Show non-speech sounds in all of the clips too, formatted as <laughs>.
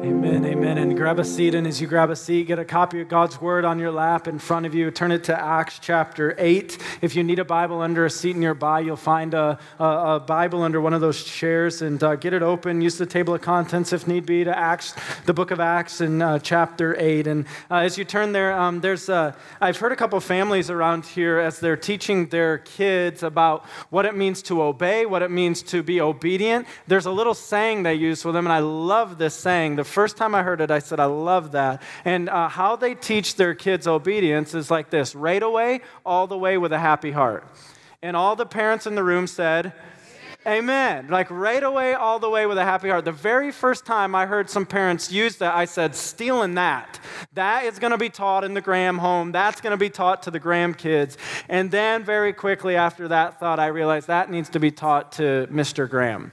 Amen, amen. Amen. And grab a seat. And as you grab a seat, get a copy of God's Word on your lap in front of you. Turn it to Acts chapter 8. If you need a Bible under a seat nearby, you'll find a, a, a Bible under one of those chairs and uh, get it open. Use the table of contents if need be to Acts, the book of Acts in uh, chapter 8. And uh, as you turn there, um, there's uh, I've heard a couple families around here as they're teaching their kids about what it means to obey, what it means to be obedient. There's a little saying they use with them, and I love this saying. The first time I heard it, I said, I love that. And uh, how they teach their kids obedience is like this right away, all the way with a happy heart. And all the parents in the room said, Amen. Like right away, all the way with a happy heart. The very first time I heard some parents use that, I said, stealing that. That is going to be taught in the Graham home. That's going to be taught to the Graham kids. And then very quickly after that thought, I realized that needs to be taught to Mr. Graham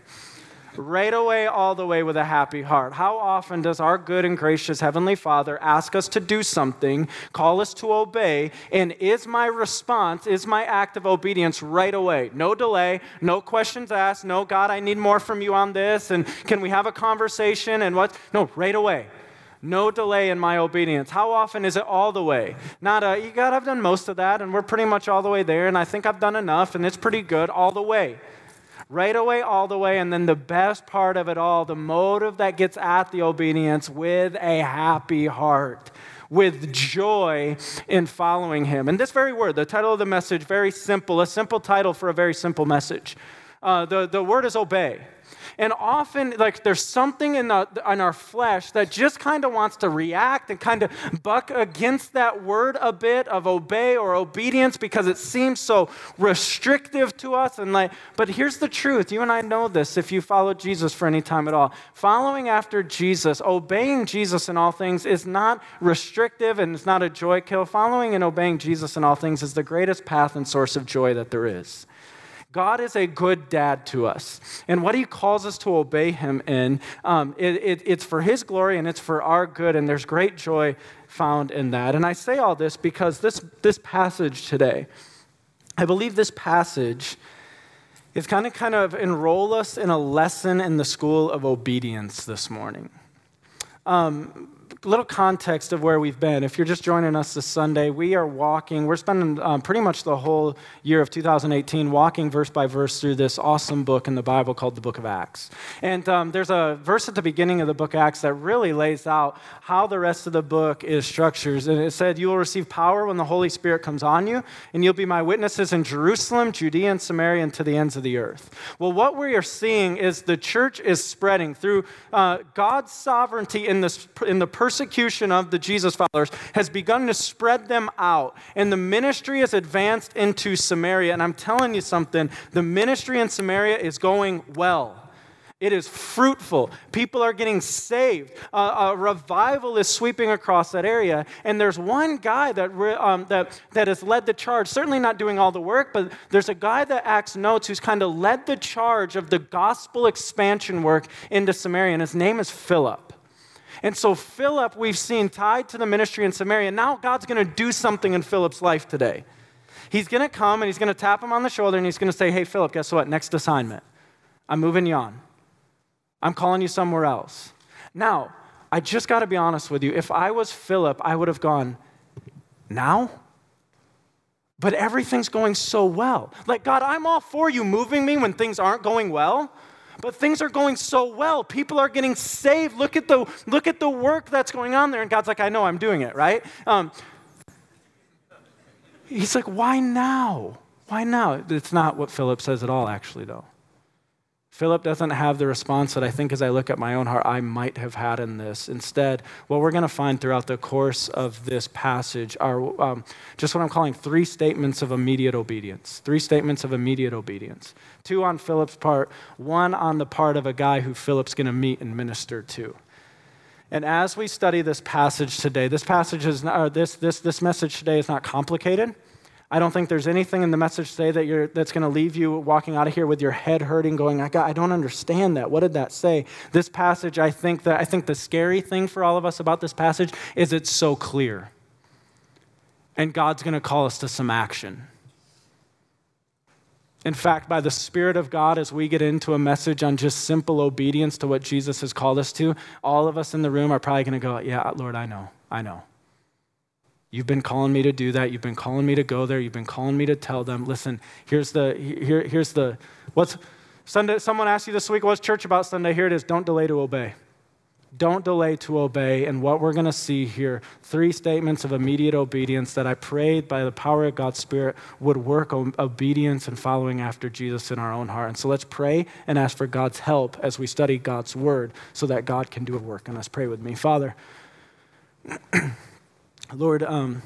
right away, all the way with a happy heart. How often does our good and gracious Heavenly Father ask us to do something, call us to obey, and is my response, is my act of obedience right away? No delay, no questions asked, no, God, I need more from you on this, and can we have a conversation, and what? No, right away. No delay in my obedience. How often is it all the way? Not a, you God, I've done most of that, and we're pretty much all the way there, and I think I've done enough, and it's pretty good all the way right away, all the way. And then the best part of it all, the motive that gets at the obedience with a happy heart with joy in following him. And this very word, the title of the message, very simple, a simple title for a very simple message. Uh, the, the word is obey. And often, like, there's something in, the, in our flesh that just kind of wants to react and kind of buck against that word a bit of obey or obedience because it seems so restrictive to us. And like, but here's the truth. You and I know this if you follow Jesus for any time at all. Following after Jesus, obeying Jesus in all things is not restrictive and it's not a joy kill. Following and obeying Jesus in all things is the greatest path and source of joy that there is. God is a good dad to us. And what he calls us to obey him in, um, it, it, it's for his glory and it's for our good. And there's great joy found in that. And I say all this because this, this passage today, I believe this passage is kind of kind of enroll us in a lesson in the school of obedience this morning. Um, little context of where we've been. If you're just joining us this Sunday, we are walking, we're spending um, pretty much the whole year of 2018 walking verse by verse through this awesome book in the Bible called the book of Acts. And um, there's a verse at the beginning of the book of Acts that really lays out how the rest of the book is structured. And it said, You will receive power when the Holy Spirit comes on you, and you'll be my witnesses in Jerusalem, Judea, and Samaria, and to the ends of the earth. Well, what we are seeing is the church is spreading through uh, God's sovereignty in, this, in the person persecution of the Jesus followers has begun to spread them out. And the ministry has advanced into Samaria. And I'm telling you something the ministry in Samaria is going well. It is fruitful. People are getting saved. Uh, a revival is sweeping across that area. And there's one guy that, um, that, that has led the charge, certainly not doing all the work, but there's a guy that Acts notes who's kind of led the charge of the gospel expansion work into Samaria. And his name is Philip. And so, Philip, we've seen tied to the ministry in Samaria. Now, God's going to do something in Philip's life today. He's going to come and he's going to tap him on the shoulder and he's going to say, Hey, Philip, guess what? Next assignment. I'm moving you on. I'm calling you somewhere else. Now, I just got to be honest with you. If I was Philip, I would have gone, Now? But everything's going so well. Like, God, I'm all for you moving me when things aren't going well. But things are going so well. People are getting saved. Look at the, look at the work that's going on there. And God's like, I know I'm doing it, right? Um, he's like, why now? Why now? It's not what Philip says at all, actually, though. Philip doesn't have the response that I think, as I look at my own heart, I might have had in this. Instead, what we're going to find throughout the course of this passage are um, just what I'm calling three statements of immediate obedience. Three statements of immediate obedience. Two on Philip's part, one on the part of a guy who Philip's going to meet and minister to. And as we study this passage today, this passage is not, this, this, this message today is not complicated. I don't think there's anything in the message today that that's going to leave you walking out of here with your head hurting, going, I, got, I don't understand that. What did that say? This passage, I think that I think the scary thing for all of us about this passage is it's so clear. And God's going to call us to some action. In fact, by the Spirit of God, as we get into a message on just simple obedience to what Jesus has called us to, all of us in the room are probably going to go, Yeah, Lord, I know, I know. You've been calling me to do that. You've been calling me to go there. You've been calling me to tell them, listen, here's the, here, here's the, what's, Sunday, someone asked you this week, what's church about Sunday? Here it is. Don't delay to obey. Don't delay to obey. And what we're going to see here, three statements of immediate obedience that I prayed by the power of God's Spirit would work obedience and following after Jesus in our own heart. And so let's pray and ask for God's help as we study God's word so that God can do a work. And let's pray with me. Father, <clears throat> Lord, um,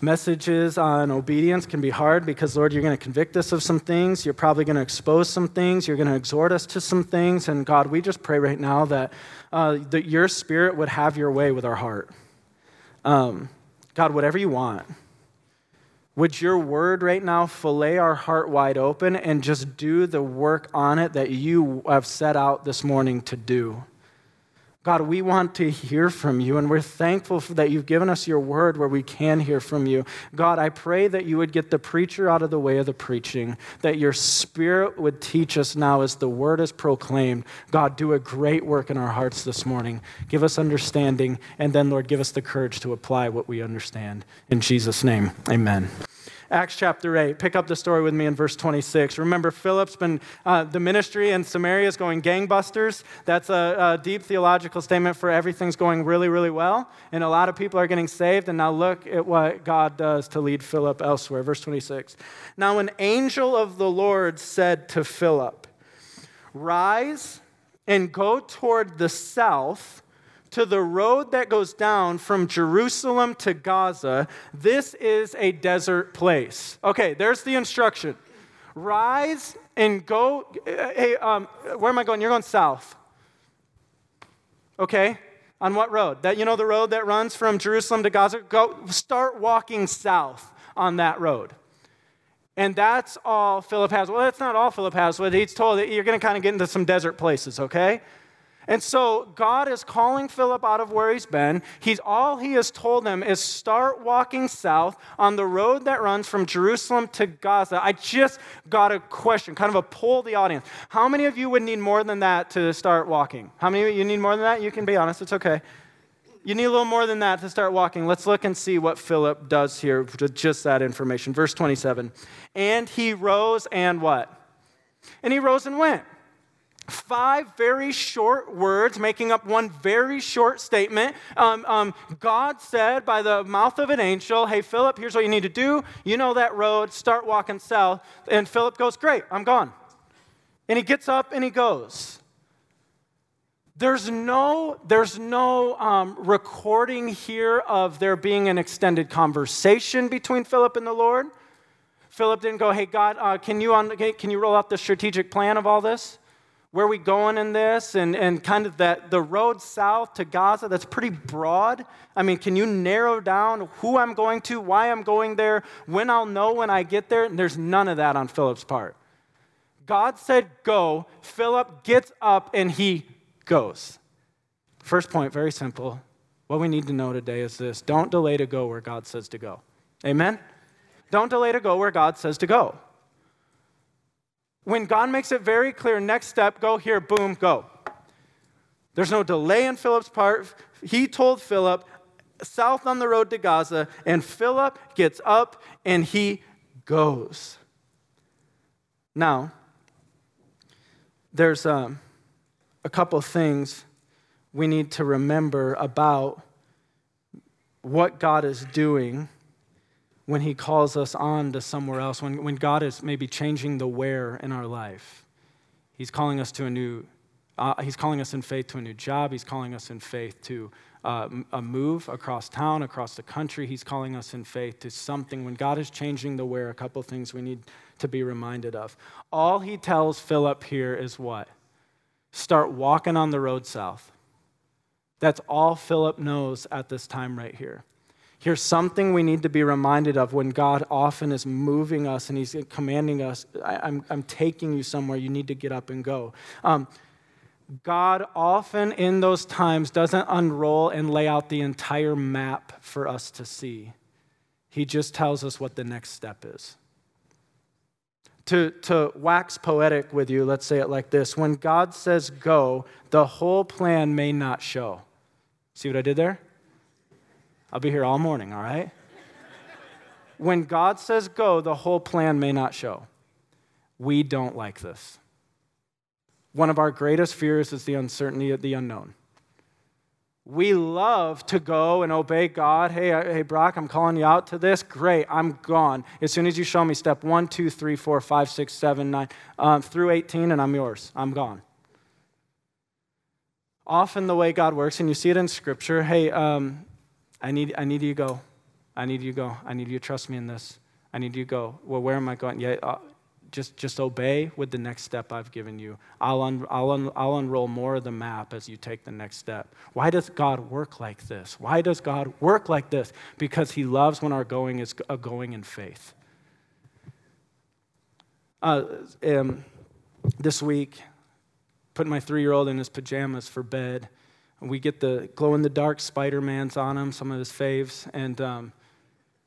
messages on obedience can be hard because, Lord, you're going to convict us of some things. You're probably going to expose some things. You're going to exhort us to some things. And God, we just pray right now that, uh, that your spirit would have your way with our heart. Um, God, whatever you want. Would your word right now fillet our heart wide open and just do the work on it that you have set out this morning to do? God, we want to hear from you, and we're thankful that you've given us your word where we can hear from you. God, I pray that you would get the preacher out of the way of the preaching, that your spirit would teach us now as the word is proclaimed. God, do a great work in our hearts this morning. Give us understanding, and then, Lord, give us the courage to apply what we understand. In Jesus' name, amen. Acts chapter 8. Pick up the story with me in verse 26. Remember, Philip's been, uh, the ministry in Samaria is going gangbusters. That's a, a, deep theological statement for everything's going really, really well. And a lot of people are getting saved. And now look at what God does to lead Philip elsewhere. Verse 26. Now, an angel of the Lord said to Philip, Rise and go toward the south to the road that goes down from Jerusalem to Gaza. This is a desert place. Okay, there's the instruction. Rise and go. Hey, um, where am I going? You're going south. Okay, on what road? That you know the road that runs from Jerusalem to Gaza. Go start walking south on that road. And that's all Philip has. Well, that's not all Philip has. But he's told that you're going to kind of get into some desert places, okay? And so God is calling Philip out of where he's been. He's all he has told him is start walking south on the road that runs from Jerusalem to Gaza. I just got a question, kind of a poll the audience. How many of you would need more than that to start walking? How many of you need more than that? You can be honest, it's okay. You need a little more than that to start walking. Let's look and see what Philip does here with just that information. Verse 27. And he rose and what? And he rose and went five very short words making up one very short statement. Um, um, God said by the mouth of an angel, Hey, Philip, here's what you need to do. You know that road, start walking south. And Philip goes, Great, I'm gone. And he gets up and he goes. There's no, there's no um, recording here of there being an extended conversation between Philip and the Lord. Philip didn't go, Hey, God, uh, can, you on, can you roll out the strategic plan of all this? Where are we going in this and, and kind of that the road south to gaza that's pretty broad. I mean can you narrow down who i'm going to why i'm going there when i'll know when i get there? And there's none of that on philip's part. God said go. Philip gets up and he goes. First point very simple. What we need to know today is this. Don't delay to go where god says to go. Amen? Don't delay to go where god says to go when God makes it very clear, next step, go here, boom, go. There's no delay in Philip's part. He told Philip, south on the road to Gaza, and Philip gets up and he goes. Now, there's um, a couple things we need to remember about what God is doing when He calls us on to somewhere else, when, when God is maybe changing the where in our life. He's calling us to a new, uh, He's calling us in faith to a new job. He's calling us in faith to uh, a move across town, across the country. He's calling us in faith to something. When God is changing the where, a couple things we need to be reminded of. All He tells Philip here is what? Start walking on the road south. That's all Philip knows at this time right here. Here's something we need to be reminded of when God often is moving us and He's commanding us, I, am I'm, I'm taking you somewhere, you need to get up and go. Um, God often in those times doesn't unroll and lay out the entire map for us to see. He just tells us what the next step is. To, to wax poetic with you, let's say it like this When God says go, the whole plan may not show. See what I did there? I'll be here all morning, all right? when God says go, the whole plan may not show. We don't like this. One of our greatest fears is the uncertainty of the unknown. We love to go and obey God. Hey, hey, Brock, I'm calling you out to this. Great, I'm gone. As soon as you show me step one, two, three, four, five, six, seven, nine, um, through 18, and I'm yours. I'm gone. Often, the way God works, and you see it in Scripture hey, um, I, need, I need you to go. I need you to go. I need you to trust me in this. I need you to go. Well, where am I going? Yeah, uh, just, just obey with the next step I've given you. I'll, un, I'll, un, I'll unroll more of the map as you take the next step. Why does God work like this? Why does God work like this? Because He loves when our going is a going in faith. Uh, um, this week, putting my three year old in his pajamas for bed. We get the glow in the dark Spider Mans on him, some of his faves, and um,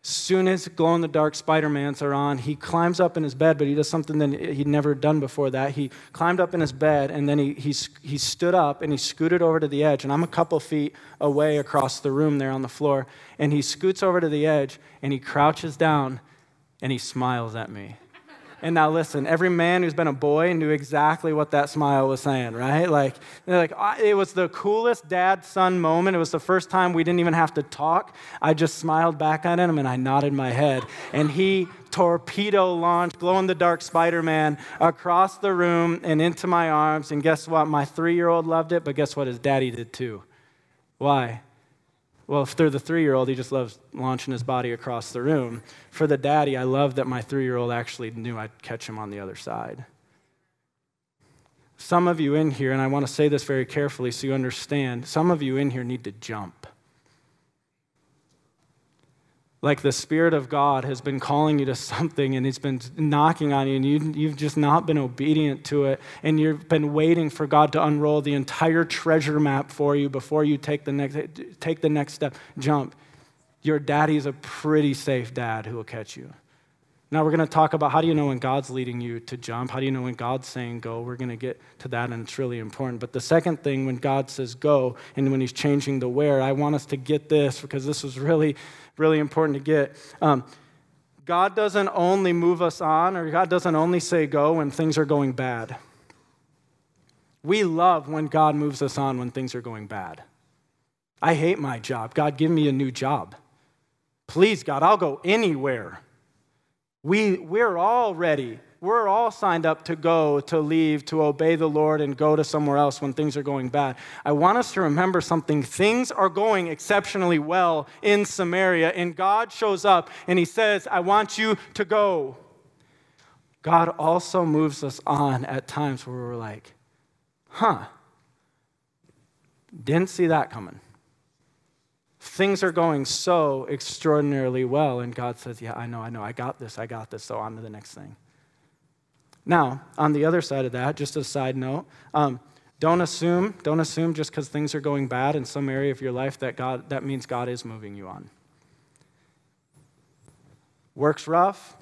soon as glow in the dark Spider-Mans are on, he climbs up in his bed, but he does something that he'd never done before that. He climbed up in his bed and then he, he, he stood up and he scooted over to the edge. And I'm a couple feet away across the room there on the floor. And he scoots over to the edge and he crouches down and he smiles at me. And now listen, every man who's been a boy knew exactly what that smile was saying, right? Like, like it was the coolest dad-son moment. It was the first time we didn't even have to talk. I just smiled back at him and I nodded my head. And he torpedo launched glow-in-the-dark Spider-Man across the room and into my arms. And guess what? My three-year-old loved it, but guess what? His daddy did too. Why? Well, for the three year old, he just loves launching his body across the room. For the daddy, I love that my three year old actually knew I'd catch him on the other side. Some of you in here, and I want to say this very carefully so you understand, some of you in here need to jump like the Spirit of God has been calling you to something and He's been knocking on you, and you, you've just not been obedient to it, and you've been waiting for God to unroll the entire treasure map for you before you take the next, take the next step, jump. Your daddy's a pretty safe dad who will catch you. Now, we're going to talk about how do you know when God's leading you to jump? How do you know when God's saying go? We're going to get to that, and it's really important. But the second thing, when God says go and when He's changing the where, I want us to get this because this is really really important to get. Um, God doesn't only move us on, or God doesn't only say go when things are going bad. We love when God moves us on when things are going bad. I hate my job. God, give me a new job. Please, God, I'll go anywhere. We, we're all ready we're all signed up to go, to leave, to obey the Lord and go to somewhere else when things are going bad. I want us to remember something. Things are going exceptionally well in Samaria, and God shows up and He says, I want you to go. God also moves us on at times where we're like, huh, didn't see that coming. Things are going so extraordinarily well, and God says, Yeah, I know, I know, I got this, I got this, so on to the next thing. Now, on the other side of that, just a side note, um, don't assume, don't assume just because things are going bad in some area of your life that God that means God is moving you on. Work's rough.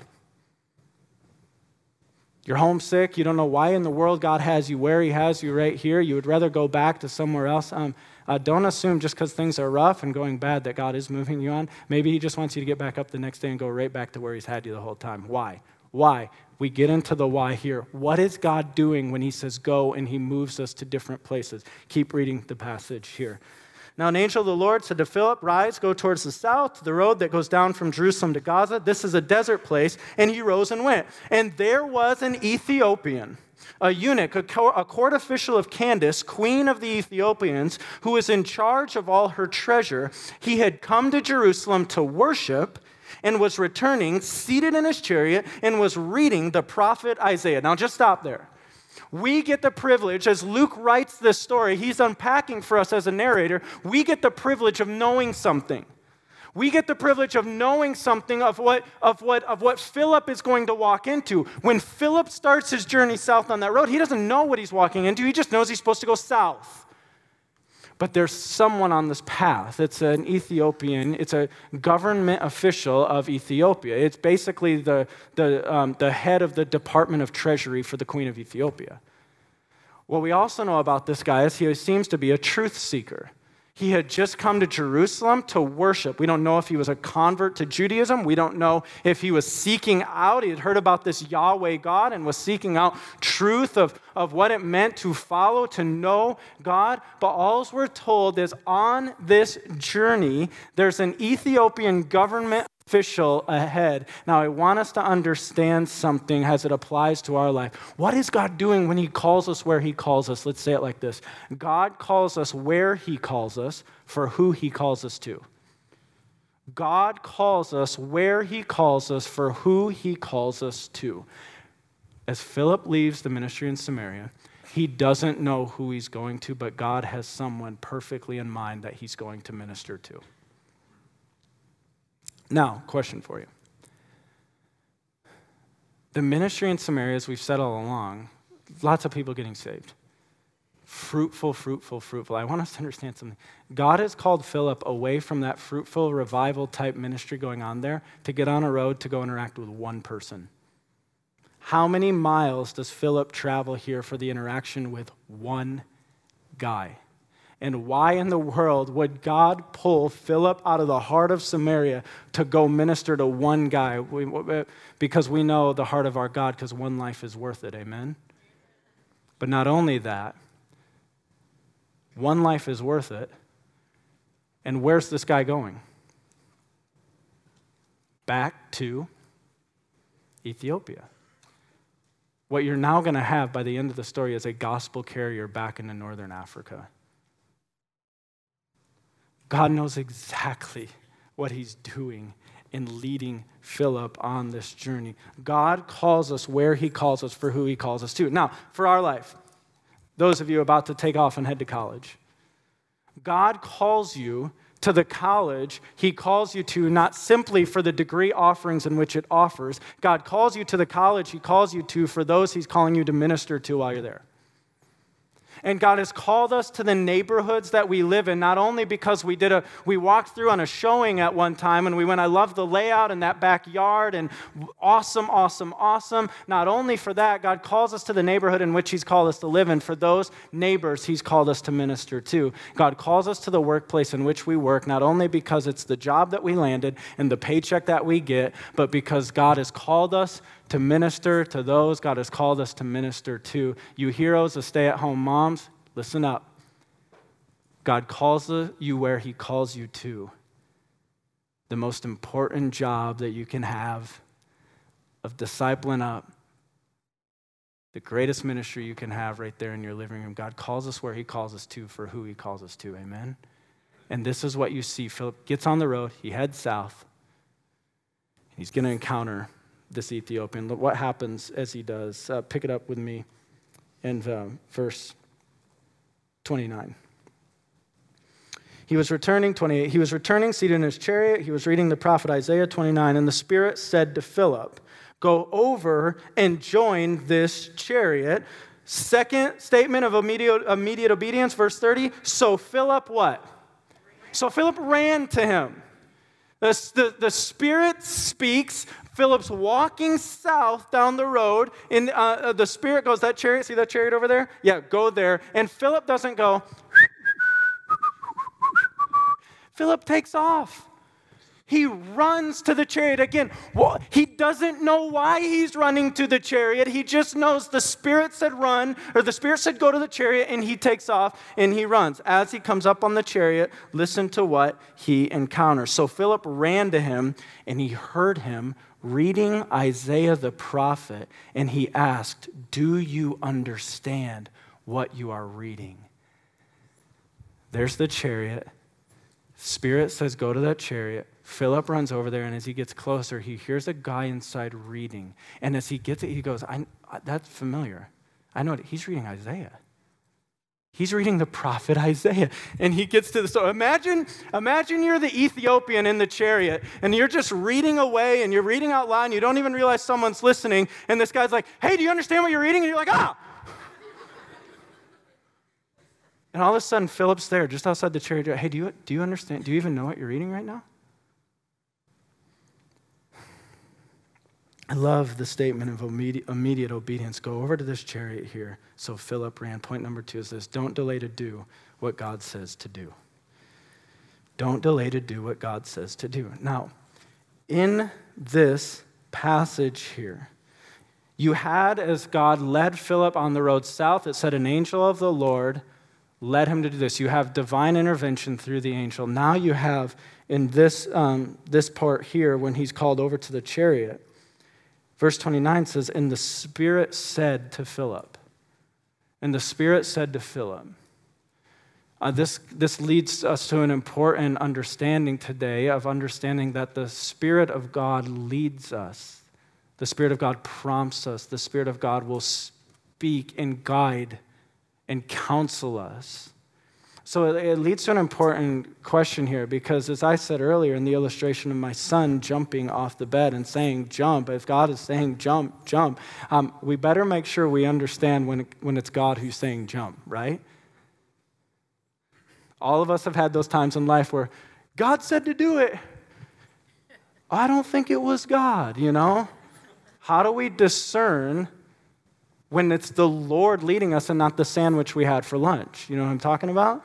You're homesick. You don't know why in the world God has you where He has you right here. You would rather go back to somewhere else. Um, uh, don't assume just because things are rough and going bad that God is moving you on. Maybe He just wants you to get back up the next day and go right back to where He's had you the whole time. Why? Why? We get into the why here. What is God doing when He says go and He moves us to different places? Keep reading the passage here. Now, an angel of the Lord said to Philip, Rise, go towards the south, the road that goes down from Jerusalem to Gaza. This is a desert place. And he rose and went. And there was an Ethiopian, a eunuch, a court official of Candace, queen of the Ethiopians, who was in charge of all her treasure. He had come to Jerusalem to worship and was returning, seated in his chariot, and was reading the prophet Isaiah. Now, just stop there. We get the privilege, as Luke writes this story, he's unpacking for us as a narrator, we get the privilege of knowing something. We get the privilege of knowing something of what, of, what, of what Philip is going to walk into. When Philip starts his journey south on that road, he doesn't know what he's walking into, he just knows he's supposed to go south. but there's someone on this path. It's an Ethiopian, it's a government official of Ethiopia. It's basically the, the, um, the head of the Department of Treasury for the Queen of Ethiopia. What we also know about this guy is he seems to be a truth seeker. He had just come to Jerusalem to worship. We don't know if he was a convert to Judaism. We don't know if he was seeking out. He had heard about this Yahweh God and was seeking out truth of, of what it meant to follow, to know God. But all we're told is on this journey, there's an Ethiopian government official ahead. Now, I want us to understand something as it applies to our life. What is God doing when He calls us where He calls us? Let's say it like this God calls us where He calls us for who He calls us to. God calls us where He calls us for who He calls us to. As Philip leaves the ministry in Samaria, he doesn't know who he's going to, but God has someone perfectly in mind that he's going to minister to. Now, question for you. The ministry in Samaria, as we've said all along, lots of people getting saved. Fruitful, fruitful, fruitful. I want us to understand something. God has called Philip away from that fruitful revival type ministry going on there to get on a road to go interact with one person. How many miles does Philip travel here for the interaction with one guy? And why in the world would God pull Philip out of the heart of Samaria to go minister to one guy? Because we know the heart of our God, because one life is worth it. Amen? But not only that, one life is worth it. And where's this guy going? Back to Ethiopia. What you're now going to have by the end of the story is a gospel carrier back into northern Africa. God knows exactly what he's doing in leading Philip on this journey. God calls us where he calls us for who he calls us to. Now, for our life, those of you about to take off and head to college, God calls you to the college he calls you to not simply for the degree offerings in which it offers. God calls you to the college he calls you to for those he's calling you to minister to while you're there. And God has called us to the neighborhoods that we live in, not only because we did a we walked through on a showing at one time and we went, I love the layout in that backyard and awesome, awesome, awesome. Not only for that, God calls us to the neighborhood in which He's called us to live in. For those neighbors He's called us to minister to. God calls us to the workplace in which we work, not only because it's the job that we landed and the paycheck that we get, but because God has called us to minister to those God has called us to minister to. You heroes of stay at home moms, listen up. God calls you where He calls you to. The most important job that you can have of discipling up, the greatest ministry you can have right there in your living room. God calls us where He calls us to for who He calls us to. Amen? And this is what you see. Philip gets on the road, he heads south. He's going to encounter this Ethiopian. Look what happens as he does. Uh, pick it up with me in uh, verse 29. He was returning, 28. He was returning, seated in his chariot. He was reading the prophet Isaiah 29, and the Spirit said to Philip, Go over and join this chariot. Second statement of immediate, immediate obedience, verse 30. So Philip what? So Philip ran to him. The, the, the Spirit speaks, Philip's walking south down the road, and uh, uh, the Spirit goes, That chariot, see that chariot over there? Yeah, go there. And Philip doesn't go, Philip takes off. He runs to the chariot again. He doesn't know why he's running to the chariot. He just knows the Spirit said run, or the Spirit said go to the chariot, and he takes off and he runs. As he comes up on the chariot, listen to what he encounters. So Philip ran to him, and he heard him reading Isaiah the prophet, and he asked, Do you understand what you are reading? There's the chariot. Spirit says, Go to that chariot. Philip runs over there, and as he gets closer, he hears a guy inside reading. And as he gets it, he goes, That's familiar. I know it. He's reading Isaiah. He's reading the prophet Isaiah, and he gets to the so imagine, imagine you're the Ethiopian in the chariot, and you're just reading away, and you're reading out loud, and you don't even realize someone's listening, and this guy's like, "Hey, do you understand what you're reading?" And you're like, "Ah." And all of a sudden, Philip's there just outside the chariot. Hey, do you, do you understand? Do you even know what you're reading right now? I love the statement of immediate, immediate, obedience. Go over to this chariot here. So Philip ran. Point number two is this don't delay to do what God says to do. Don't delay to do what God says to do. Now, in this passage here, you had, as God led Philip on the road south, it said, an angel of the Lord led him to do this. You have divine intervention through the angel. Now you have in this, um, this part here, when he's called over to the chariot, Verse 29 says, And the Spirit said to Philip, and the Spirit said to Philip, uh, this, this leads us to an important understanding today of understanding that the Spirit of God leads us. The Spirit of God prompts us. The Spirit of God will speak and guide and counsel us. So it leads to an important question here because, as I said earlier in the illustration of my son jumping off the bed and saying, jump, if God is saying, jump, jump, um, we better make sure we understand when, when it's God who's saying, jump, right? All of us have had those times in life where God said to do it. I don't think it was God, you know? How do we discern when it's the Lord leading us and not the sandwich we had for lunch? You know what I'm talking about?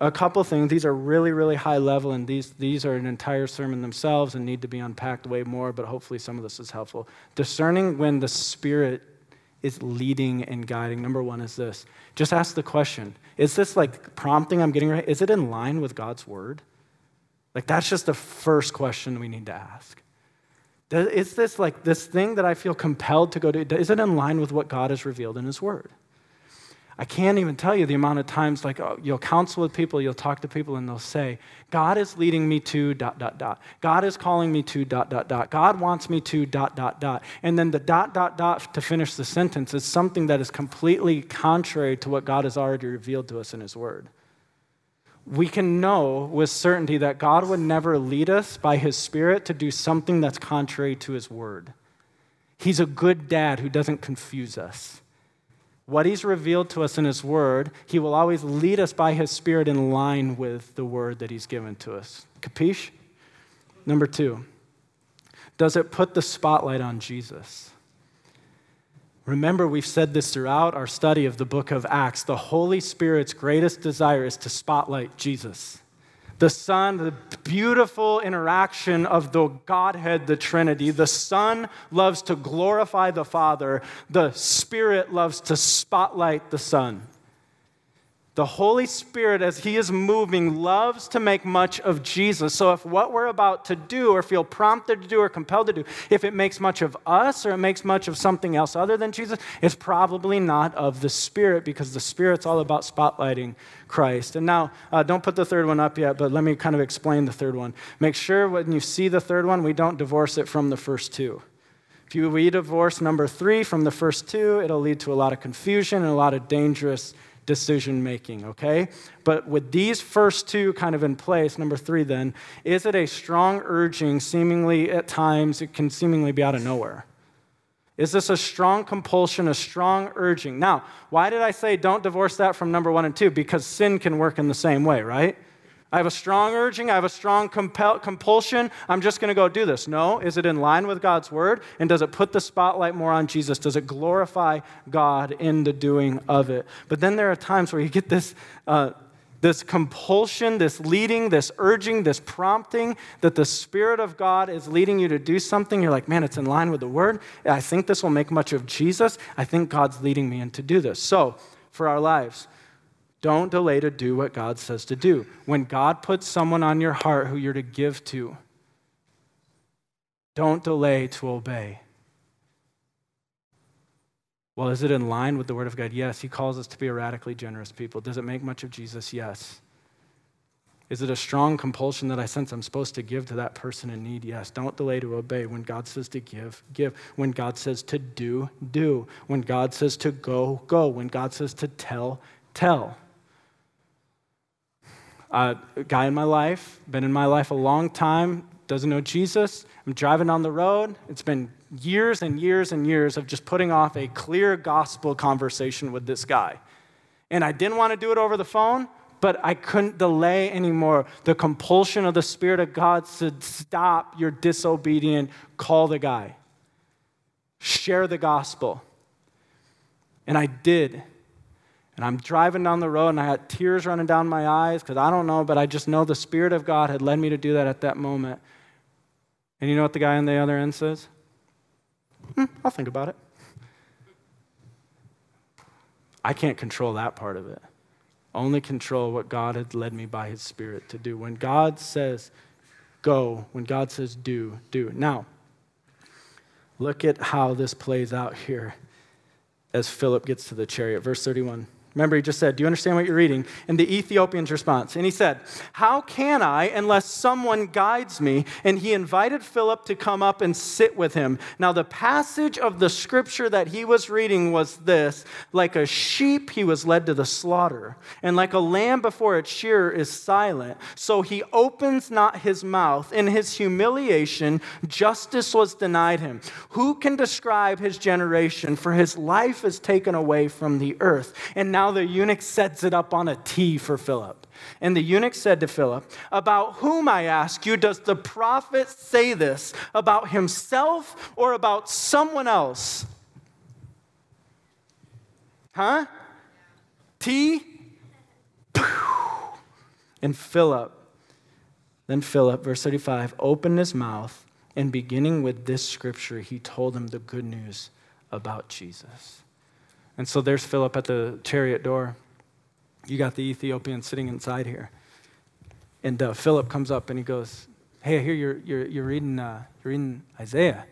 A couple things. These are really, really high level, and these, these are an entire sermon themselves and need to be unpacked way more, but hopefully some of this is helpful. Discerning when the Spirit is leading and guiding. Number one is this just ask the question Is this like prompting I'm getting right? Is it in line with God's word? Like, that's just the first question we need to ask. Is this like this thing that I feel compelled to go to? Is it in line with what God has revealed in His word? I can't even tell you the amount of times, like, oh, you'll counsel with people, you'll talk to people, and they'll say, God is leading me to dot, dot, dot. God is calling me to dot, dot, dot. God wants me to dot, dot, dot. And then the dot, dot, dot to finish the sentence is something that is completely contrary to what God has already revealed to us in His Word. We can know with certainty that God would never lead us by His Spirit to do something that's contrary to His Word. He's a good dad who doesn't confuse us what he's revealed to us in his word, he will always lead us by his spirit in line with the word that he's given to us. Capiche? Number two, does it put the spotlight on Jesus? Remember, we've said this throughout our study of the book of Acts. The Holy Spirit's greatest desire is to spotlight Jesus the Son, the beautiful interaction of the Godhead, the Trinity. The Son loves to glorify the Father, the Spirit loves to spotlight the Son. The Holy Spirit, as He is moving, loves to make much of Jesus. So, if what we're about to do or feel prompted to do or compelled to do, if it makes much of us or it makes much of something else other than Jesus, it's probably not of the Spirit because the Spirit's all about spotlighting Christ. And now, uh, don't put the third one up yet, but let me kind of explain the third one. Make sure when you see the third one, we don't divorce it from the first two. If you we divorce number three from the first two, it'll lead to a lot of confusion and a lot of dangerous decision making, okay? But with these first two kind of in place, number three then, is it a strong urging, seemingly at times, it can seemingly be out of nowhere? Is this a strong compulsion, a strong urging? Now, why did I say don't divorce that from number one and two? Because sin can work in the same way, right? I have a strong urging, I have a strong compel, compulsion. I'm just going to go do this. No. Is it in line with God's word? And does it put the spotlight more on Jesus? Does it glorify God in the doing of it? But then there are times where you get this. Uh, this compulsion, this leading, this urging, this prompting that the Spirit of God is leading you to do something. You're like, man, it's in line with the Word. I think this will make much of Jesus. I think God's leading me into do this. So, for our lives, don't delay to do what God says to do. When God puts someone on your heart who you're to give to, don't delay to obey. Well, is it in line with the Word of God? Yes. He calls us to be a radically generous people. Does it make much of Jesus? Yes. Is it a strong compulsion that I sense I'm supposed to give to that person in need? Yes. Don't delay to obey. When God says to give, give. When God says to do, do. When God says to go, go. When God says to tell, tell a guy in my life, been in my life a long time, doesn't know Jesus. I'm driving down the road. It's been years and years and years of just putting off a clear gospel conversation with this guy. And I didn't want to do it over the phone, but I couldn't delay anymore. The compulsion of the Spirit of God said, Stop, you're disobedient. Call the guy, share the gospel. And I did. And I'm driving down the road and I had tears running down my eyes because I don't know, but I just know the Spirit of God had led me to do that at that moment. And you know what the guy on the other end says? Hmm, I'll think about it. I can't control that part of it. Only control what God had led me by His Spirit to do. When God says go, when God says do, do. Now, look at how this plays out here as Philip gets to the chariot. Verse 31. Remember, he just said, Do you understand what you're reading? And the Ethiopian's response. And he said, How can I unless someone guides me? And he invited Philip to come up and sit with him. Now, the passage of the scripture that he was reading was this Like a sheep, he was led to the slaughter, and like a lamb before its shearer is silent. So he opens not his mouth. In his humiliation, justice was denied him. Who can describe his generation? For his life is taken away from the earth. And now now the eunuch sets it up on a T for Philip. And the eunuch said to Philip, About whom, I ask you, does the prophet say this? About himself or about someone else? Huh? T? And Philip, then Philip, verse 35, opened his mouth, and beginning with this scripture, he told him the good news about Jesus. And so there's Philip at the chariot door. You got the Ethiopian sitting inside here. And uh, Philip comes up and he goes, Hey, I hear you're, you're, you're, reading, uh, you're reading Isaiah.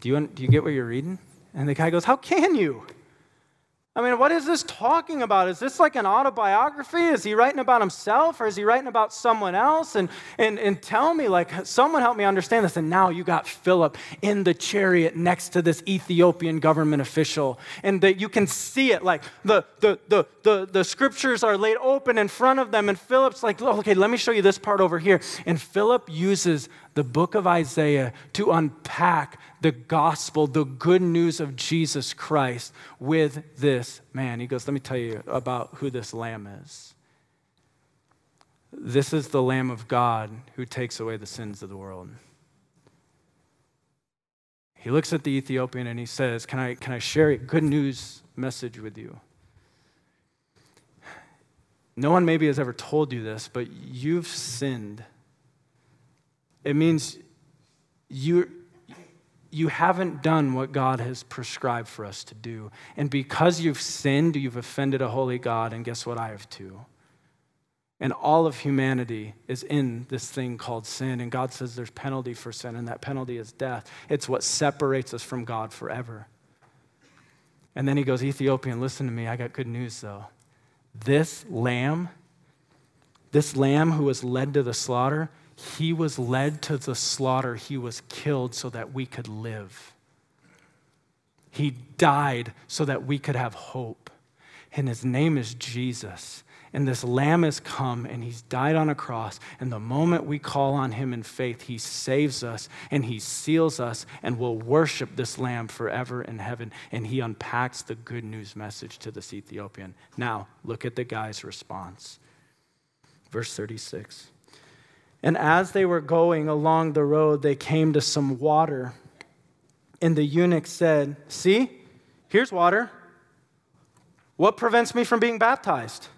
Do you, do you get what you're reading? And the guy goes, How can you? I mean, what is this talking about? Is this like an autobiography? Is he writing about himself or is he writing about someone else? And, and, and tell me, like, someone help me understand this. And now you got Philip in the chariot next to this Ethiopian government official. And that you can see it, like, the, the, the, the, the scriptures are laid open in front of them. And Philip's like, okay, let me show you this part over here. And Philip uses the book of Isaiah to unpack the gospel, the good news of Jesus Christ with this man. He goes, Let me tell you about who this lamb is. This is the Lamb of God who takes away the sins of the world. He looks at the Ethiopian and he says, Can I, can I share a good news message with you? No one maybe has ever told you this, but you've sinned it means you, you haven't done what God has prescribed for us to do. And because you've sinned, you've offended a holy God, and guess what? I have too. And all of humanity is in this thing called sin. And God says there's penalty for sin, and that penalty is death. It's what separates us from God forever. And then he goes, Ethiopian, listen to me. I got good news though. This lamb, this lamb who was led to the slaughter, he was led to the slaughter, he was killed so that we could live. He died so that we could have hope. And his name is Jesus. And this lamb has come and he's died on a cross. And the moment we call on him in faith, he saves us and he seals us and will worship this lamb forever in heaven. And he unpacks the good news message to this Ethiopian. Now, look at the guy's response. Verse 36. And as they were going along the road, they came to some water. And the eunuch said, See, here's water. What prevents me from being baptized?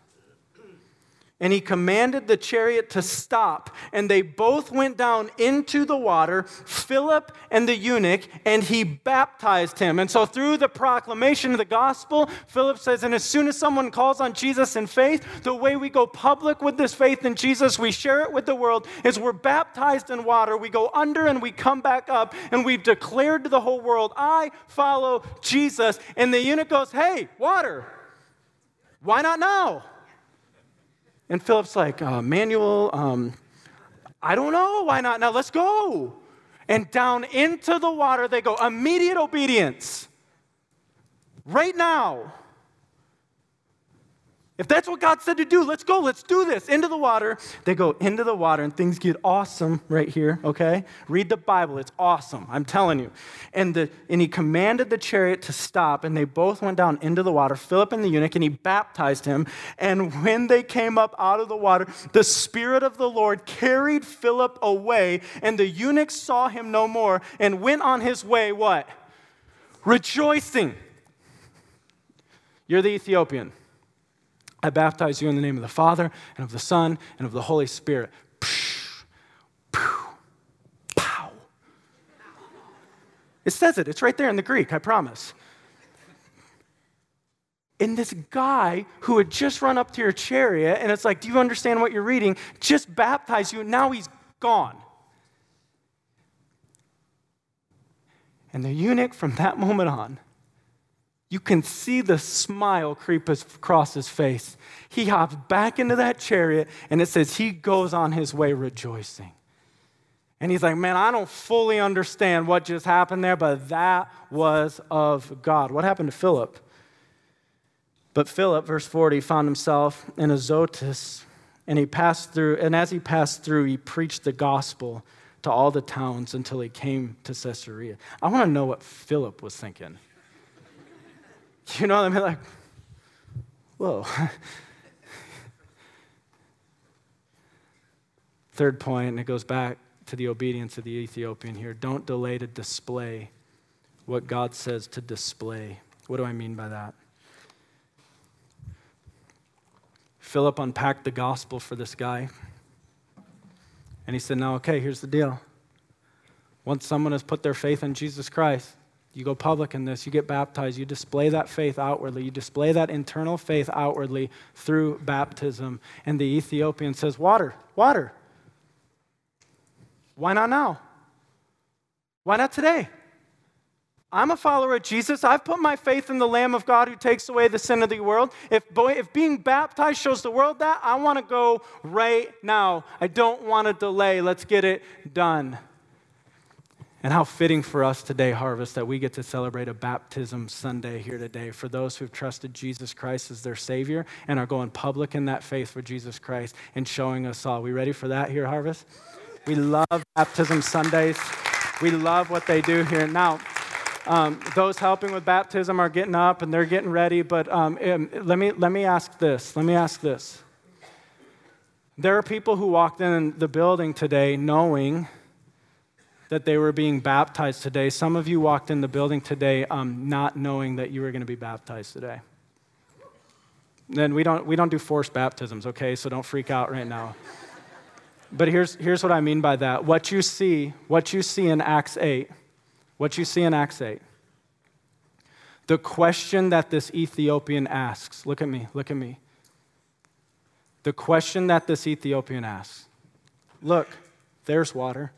And he commanded the chariot to stop. And they both went down into the water, Philip and the eunuch, and he baptized him. And so, through the proclamation of the gospel, Philip says, and as soon as someone calls on Jesus in faith, the way we go public with this faith in Jesus, we share it with the world, is we're baptized in water. We go under and we come back up, and we've declared to the whole world, I follow Jesus. And the eunuch goes, Hey, water, why not now? And Philip's like, uh, Manuel, um, I don't know. Why not? Now let's go. And down into the water they go. Immediate obedience. Right now. If that's what God said to do, let's go, let's do this. Into the water. They go into the water and things get awesome right here, okay? Read the Bible, it's awesome, I'm telling you. And, the, and he commanded the chariot to stop, and they both went down into the water, Philip and the eunuch, and he baptized him. And when they came up out of the water, the Spirit of the Lord carried Philip away, and the eunuch saw him no more and went on his way, what? Rejoicing. You're the Ethiopian. I baptize you in the name of the Father, and of the Son, and of the Holy Spirit. Pow. It says it, it's right there in the Greek, I promise. And this guy who had just run up to your chariot, and it's like, Do you understand what you're reading? Just baptized you, and now he's gone. And the eunuch, from that moment on, you can see the smile creep across his face. He hops back into that chariot, and it says he goes on his way rejoicing. And he's like, Man, I don't fully understand what just happened there, but that was of God. What happened to Philip? But Philip, verse 40, found himself in Azotus, and he passed through, and as he passed through, he preached the gospel to all the towns until he came to Caesarea. I want to know what Philip was thinking. <laughs> You know what I mean? Like, whoa. <laughs> Third point, and it goes back to the obedience of the Ethiopian here. Don't delay to display what God says to display. What do I mean by that? Philip unpacked the gospel for this guy. And he said, Now, okay, here's the deal. Once someone has put their faith in Jesus Christ, you go public in this, you get baptized, you display that faith outwardly, you display that internal faith outwardly through baptism. And the Ethiopian says, Water, water. Why not now? Why not today? I'm a follower of Jesus. I've put my faith in the Lamb of God who takes away the sin of the world. If, boy, if being baptized shows the world that, I want to go right now. I don't want to delay. Let's get it done. And how fitting for us today, Harvest, that we get to celebrate a baptism Sunday here today for those who've trusted Jesus Christ as their Savior and are going public in that faith for Jesus Christ and showing us all. We ready for that here, Harvest? We love baptism Sundays. We love what they do here. Now, um, those helping with baptism are getting up and they're getting ready, but um, um let, me, let me ask this. Let me ask this. There are people who walked in the building today knowing that they were being baptized today. Some of you walked in the building today um, not knowing that you were going to be baptized today. Then we don't, we don't do forced baptisms, okay? So don't freak out right now. But here's, here's what I mean by that. What you see, what you see in Acts 8, what you see in Acts 8, the question that this Ethiopian asks, look at me, look at me. The question that this Ethiopian asks, look, there's water.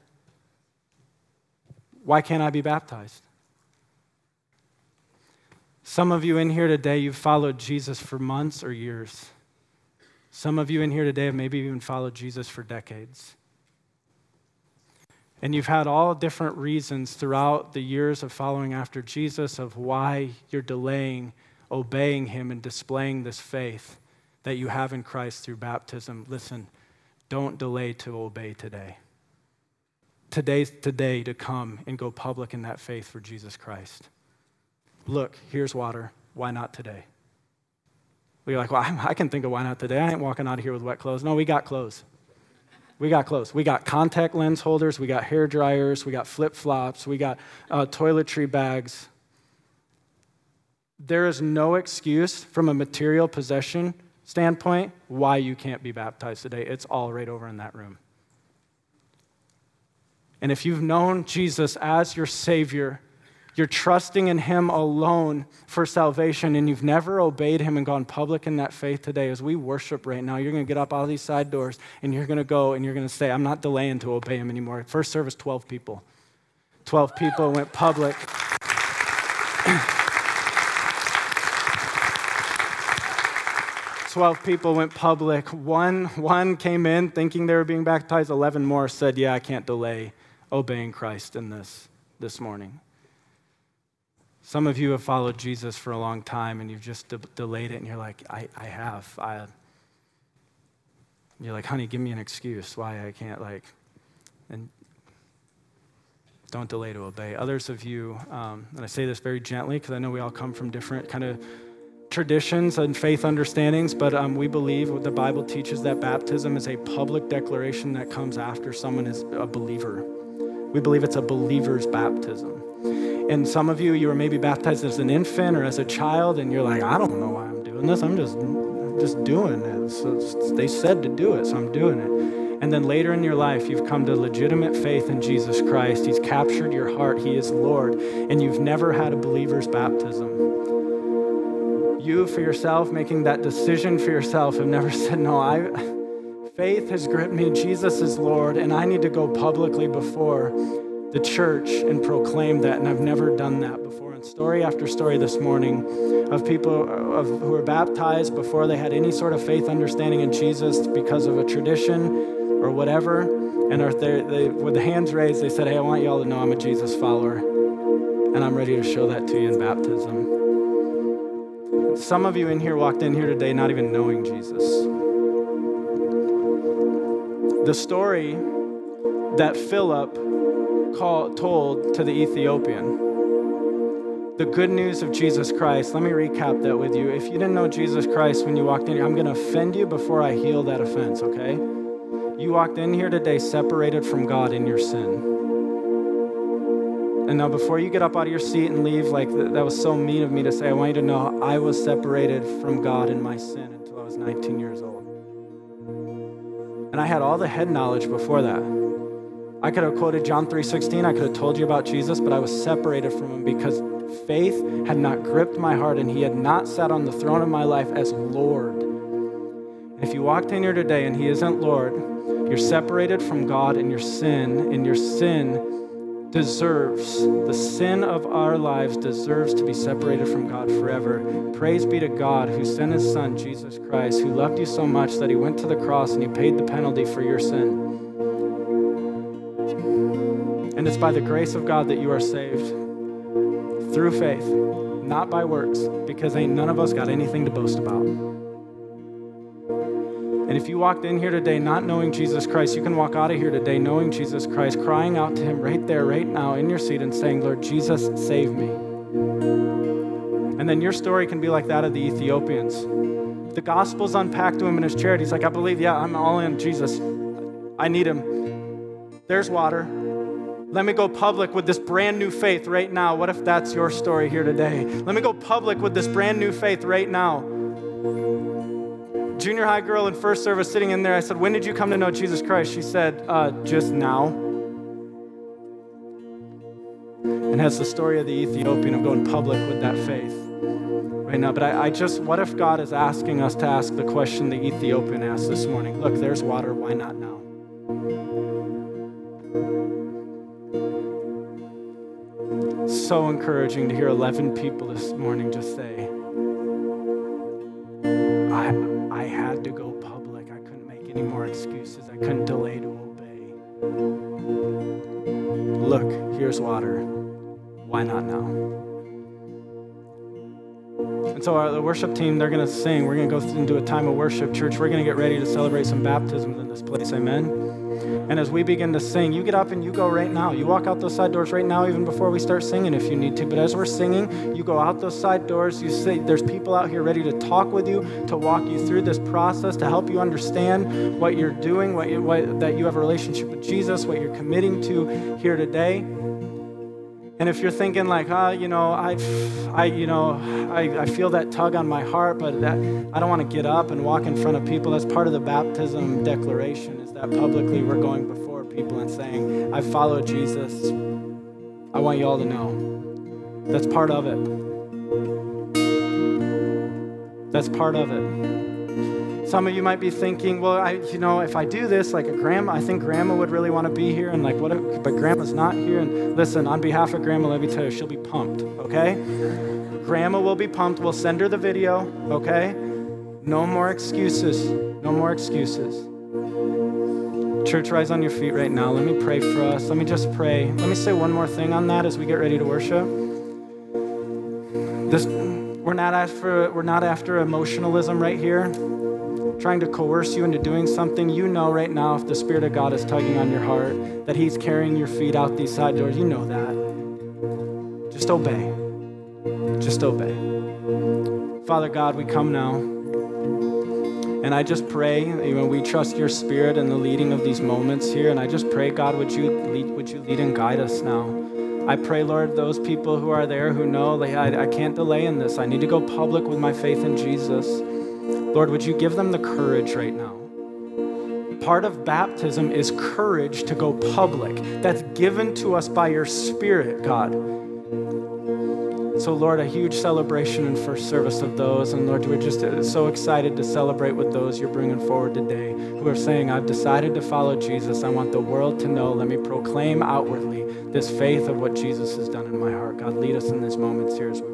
Why can't I be baptized? Some of you in here today, you've followed Jesus for months or years. Some of you in here today have maybe even followed Jesus for decades. And you've had all different reasons throughout the years of following after Jesus of why you're delaying obeying him and displaying this faith that you have in Christ through baptism. Listen, don't delay to obey today. Today's today to come and go public in that faith for Jesus Christ. Look, here's water. Why not today? We're like, well, I can think of why not today. I ain't walking out of here with wet clothes. No, we got clothes. We got clothes. We got contact lens holders. We got hair dryers. We got flip flops. We got uh, toiletry bags. There is no excuse from a material possession standpoint why you can't be baptized today. It's all right over in that room. And if you've known Jesus as your Savior, you're trusting in Him alone for salvation, and you've never obeyed Him and gone public in that faith today, as we worship right now, you're going to get up out of these side doors and you're going to go and you're going to say, I'm not delaying to obey Him anymore. First service, 12 people. 12 people went public. <clears throat> Twelve people went public. One, one came in thinking they were being baptized. Eleven more said, "Yeah, I can't delay." Obeying Christ in this this morning. Some of you have followed Jesus for a long time and you've just de- delayed it, and you're like, I, I have. I, you're like, honey, give me an excuse why I can't, like, and don't delay to obey. Others of you, um, and I say this very gently because I know we all come from different kind of traditions and faith understandings, but um, we believe what the Bible teaches that baptism is a public declaration that comes after someone is a believer. We believe it's a believer's baptism. And some of you, you were maybe baptized as an infant or as a child, and you're like, I don't know why I'm doing this. I'm just, I'm just doing it. So they said to do it, so I'm doing it. And then later in your life, you've come to legitimate faith in Jesus Christ. He's captured your heart. He is Lord. And you've never had a believer's baptism. You, for yourself, making that decision for yourself, have never <laughs> said, No, I, faith has gripped me. Jesus is Lord, and I need to go publicly before the church and proclaim that. And I've never done that before. And story after story this morning of people of, who were baptized before they had any sort of faith understanding in Jesus because of a tradition or whatever. And they, they, with the hands raised, they said, Hey, I want y'all to know I'm a Jesus follower. And I'm ready to show that to you in baptism. Some of you in here walked in here today not even knowing Jesus. The story that Philip told to the Ethiopian. The good news of Jesus Christ. Let me recap that with you. If you didn't know Jesus Christ when you walked in here, I'm going to offend you before I heal that offense, okay? You walked in here today separated from God in your sin. And now, before you get up out of your seat and leave, like that was so mean of me to say, I want you to know I was separated from God in my sin until I was 19 years old. And I had all the head knowledge before that. I could have quoted John 3:16, I could have told you about Jesus, but I was separated from him because faith had not gripped my heart and he had not sat on the throne of my life as Lord. And if you walked in here today and he isn't Lord, you're separated from God in your sin, and your sin deserves, the sin of our lives deserves to be separated from God forever. Praise be to God who sent his son, Jesus Christ, who loved you so much that he went to the cross and he paid the penalty for your sin. And it's by the grace of God that you are saved through faith, not by works, because ain't none of us got anything to boast about. And if you walked in here today not knowing Jesus Christ, you can walk out of here today knowing Jesus Christ, crying out to Him right there, right now in your seat, and saying, Lord Jesus, save me. And then your story can be like that of the Ethiopians. The gospel's unpacked to him in his charity. He's like, I believe, yeah, I'm all in Jesus. I need him. There's water. Let me go public with this brand new faith right now. What if that's your story here today? Let me go public with this brand new faith right now. Junior high girl in first service sitting in there, I said, When did you come to know Jesus Christ? She said, uh, Just now. And has the story of the Ethiopian of going public with that faith right now. But I, I just, what if God is asking us to ask the question the Ethiopian asked this morning? Look, there's water, why not now? so encouraging to hear 11 people this morning just say, I, I had to go public. I couldn't make any more excuses. I couldn't delay to obey. Look, here's water. Why not now? And so, our, the worship team, they're going to sing. We're going to go into a time of worship, church. We're going to get ready to celebrate some baptisms in this place. Amen. And as we begin to sing, you get up and you go right now. You walk out those side doors right now, even before we start singing if you need to. But as we're singing, you go out those side doors. You say, There's people out here ready to talk with you, to walk you through this process, to help you understand what you're doing, what, you, what that you have a relationship with Jesus, what you're committing to here today. And if you're thinking like, ah, oh, you know, I, I, you know, I, I feel that tug on my heart, but that, I don't want to get up and walk in front of people. That's part of the baptism declaration. That publicly we're going before people and saying, I follow Jesus. I want you all to know. That's part of it. That's part of it. Some of you might be thinking, well, I, you know, if I do this, like a grandma, I think grandma would really want to be here, and like, what? If, but grandma's not here. And listen, on behalf of grandma, let me tell you, she'll be pumped. Okay? grandma will be pumped. We'll send her the video. Okay? No more excuses. No more excuses. Church, rise on your feet right now. Let me pray for us. Let me just pray. Let me say one more thing on that as we get ready to worship. This, we're, not after, we're not after emotionalism right here, trying to coerce you into doing something. You know right now if the Spirit of God is tugging on your heart, that He's carrying your feet out these side doors. You know that. Just obey. Just obey. Father God, we come now. And I just pray, you we trust your spirit and the leading of these moments here. And I just pray, God, would you lead, would you lead and guide us now? I pray, Lord, those people who are there who know like, I, I can't delay in this. I need to go public with my faith in Jesus. Lord, would you give them the courage right now? Part of baptism is courage to go public. That's given to us by your Spirit, God. So, Lord, a huge celebration and first service of those. And Lord, we're just uh, so excited to celebrate with those you're bringing forward today who are saying, I've decided to follow Jesus. I want the world to know. Let me proclaim outwardly this faith of what Jesus has done in my heart. God, lead us in these moments here as we